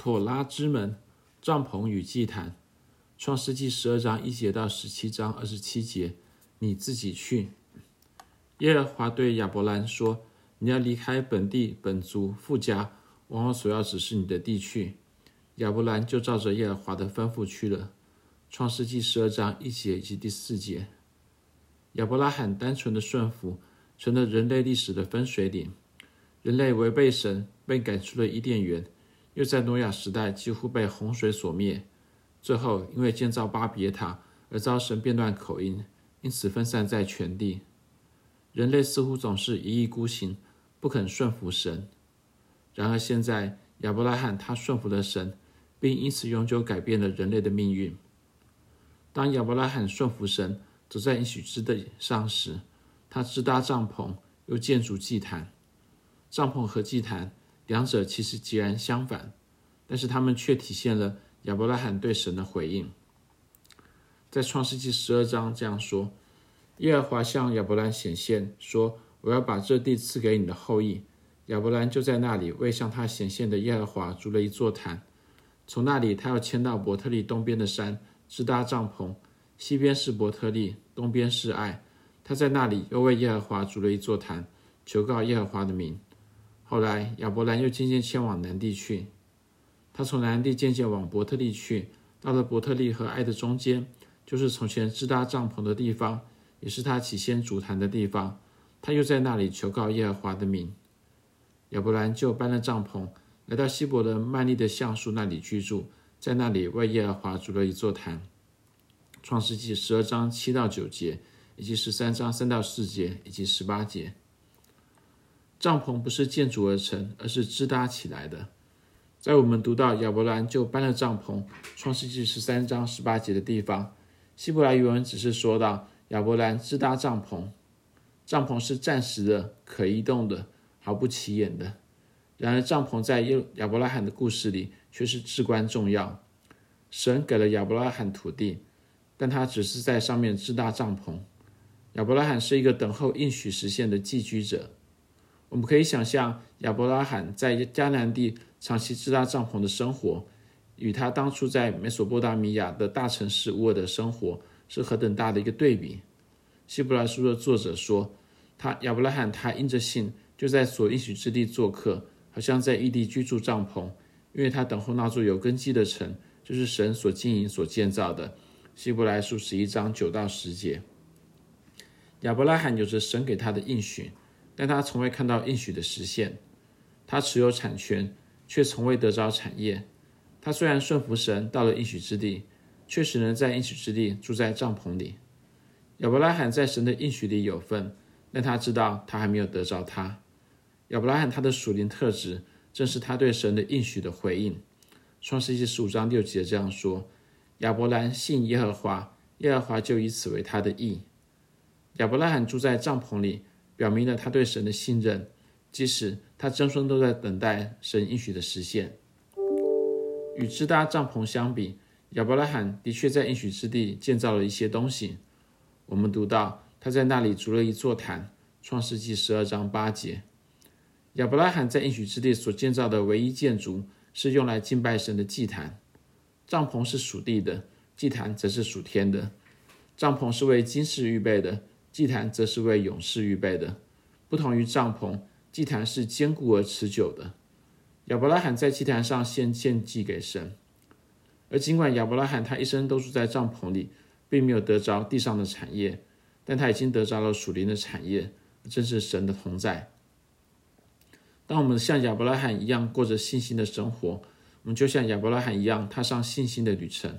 妥拉之门，帐篷与祭坛。创世纪十二章一节到十七章二十七节，你自己去。耶和华对亚伯兰说：“你要离开本地、本族、父家，往我所要指示你的地去。”亚伯兰就照着耶和华的吩咐去了。创世纪十二章一节以及第四节，亚伯拉罕单纯的顺服，成了人类历史的分水岭。人类违背神，被赶出了伊甸园，又在挪亚时代几乎被洪水所灭。最后，因为建造巴别塔而遭神变乱口音，因此分散在全地。人类似乎总是一意孤行，不肯顺服神。然而现在，亚伯拉罕他顺服了神，并因此永久改变了人类的命运。当亚伯拉罕顺服神，走在应许之地上时，他支搭帐篷，又建筑祭坛。帐篷和祭坛两者其实截然相反，但是他们却体现了亚伯拉罕对神的回应。在创世纪十二章这样说：“耶和华向亚伯兰显现，说：我要把这地赐给你的后裔。”亚伯兰就在那里为向他显现的耶和华筑了一座坛。从那里，他要迁到伯特利东边的山，支搭帐篷。西边是伯特利，东边是爱。他在那里又为耶和华筑了一座坛，求告耶和华的名。后来，亚伯兰又渐渐迁往南地去。他从南地渐渐往伯特利去，到了伯特利和爱的中间，就是从前支搭帐篷的地方，也是他起先筑坛的地方。他又在那里求告耶和华的名。亚伯兰就搬了帐篷，来到希伯仑曼利的橡树那里居住，在那里为耶和华筑了一座坛。创世纪十二章七到九节，以及十三章三到四节，以及十八节。帐篷不是建筑而成，而是支搭起来的。在我们读到亚伯兰就搬了帐篷，创世纪十三章十八节的地方，希伯来原文只是说到亚伯兰支搭帐篷，帐篷是暂时的、可移动的、毫不起眼的。然而，帐篷在亚伯拉罕的故事里却是至关重要。神给了亚伯拉罕土地，但他只是在上面支搭帐篷。亚伯拉罕是一个等候应许实现的寄居者。我们可以想象亚伯拉罕在迦南地长期支搭帐篷的生活，与他当初在美索不达米亚的大城市沃的生活是何等大的一个对比。希伯来书的作者说，他亚伯拉罕他因着信就在所应许之地做客，好像在异地居住帐篷，因为他等候那座有根基的城，就是神所经营所建造的。希伯来书十一章九到十节，亚伯拉罕有着神给他的应许。但他从未看到应许的实现，他持有产权，却从未得着产业。他虽然顺服神，到了应许之地，却只能在应许之地住在帐篷里。亚伯拉罕在神的应许里有份，但他知道他还没有得着他。亚伯拉罕他的属灵特质，正是他对神的应许的回应。创世记十五章六节这样说：亚伯兰信耶和华，耶和华就以此为他的义。亚伯拉罕住在帐篷里。表明了他对神的信任，即使他终生都在等待神应许的实现。与支搭帐篷相比，亚伯拉罕的确在应许之地建造了一些东西。我们读到他在那里筑了一座坛，创世纪十二章八节。亚伯拉罕在应许之地所建造的唯一建筑是用来敬拜神的祭坛。帐篷是属地的，祭坛则是属天的。帐篷是为今世预备的。祭坛则是为勇士预备的，不同于帐篷，祭坛是坚固而持久的。亚伯拉罕在祭坛上献献祭给神，而尽管亚伯拉罕他一生都住在帐篷里，并没有得着地上的产业，但他已经得着了属灵的产业，正是神的同在。当我们像亚伯拉罕一样过着信心的生活，我们就像亚伯拉罕一样踏上信心的旅程。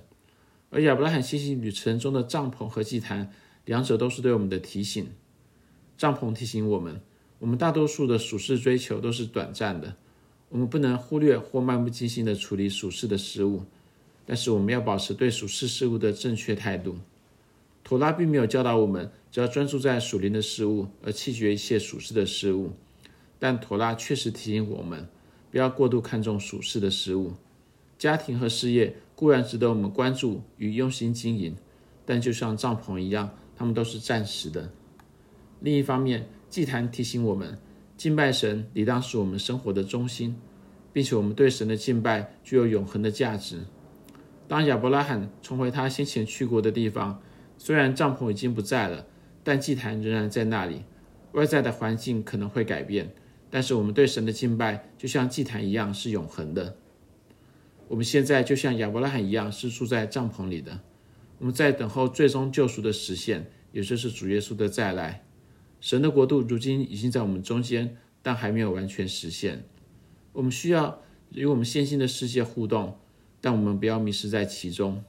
而亚伯拉罕信心旅程中的帐篷和祭坛。两者都是对我们的提醒。帐篷提醒我们，我们大多数的属世追求都是短暂的，我们不能忽略或漫不经心地处理属世的事物。但是我们要保持对属世事物的正确态度。妥拉并没有教导我们只要专注在属灵的事物，而弃绝一切属世的事物。但妥拉确实提醒我们，不要过度看重属世的事物。家庭和事业固然值得我们关注与用心经营，但就像帐篷一样。他们都是暂时的。另一方面，祭坛提醒我们，敬拜神理当是我们生活的中心。并且我们对神的敬拜具有永恒的价值。当亚伯拉罕重回他先前去过的地方，虽然帐篷已经不在了，但祭坛仍然在那里。外在的环境可能会改变，但是我们对神的敬拜就像祭坛一样是永恒的。我们现在就像亚伯拉罕一样，是住在帐篷里的。我们在等候最终救赎的实现，也就是主耶稣的再来。神的国度如今已经在我们中间，但还没有完全实现。我们需要与我们现今的世界互动，但我们不要迷失在其中。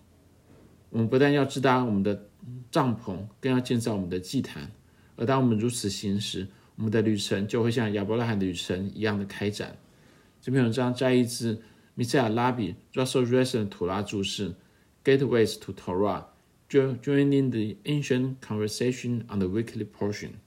我们不但要支搭我们的帐篷，更要建造我们的祭坛。而当我们如此行时，我们的旅程就会像亚伯拉罕的旅程一样的开展。这篇文章摘自米塞尔拉比 Russell Rayson 图拉注释 Gateways to Torah, Joining the Ancient Conversation on the Weekly Portion。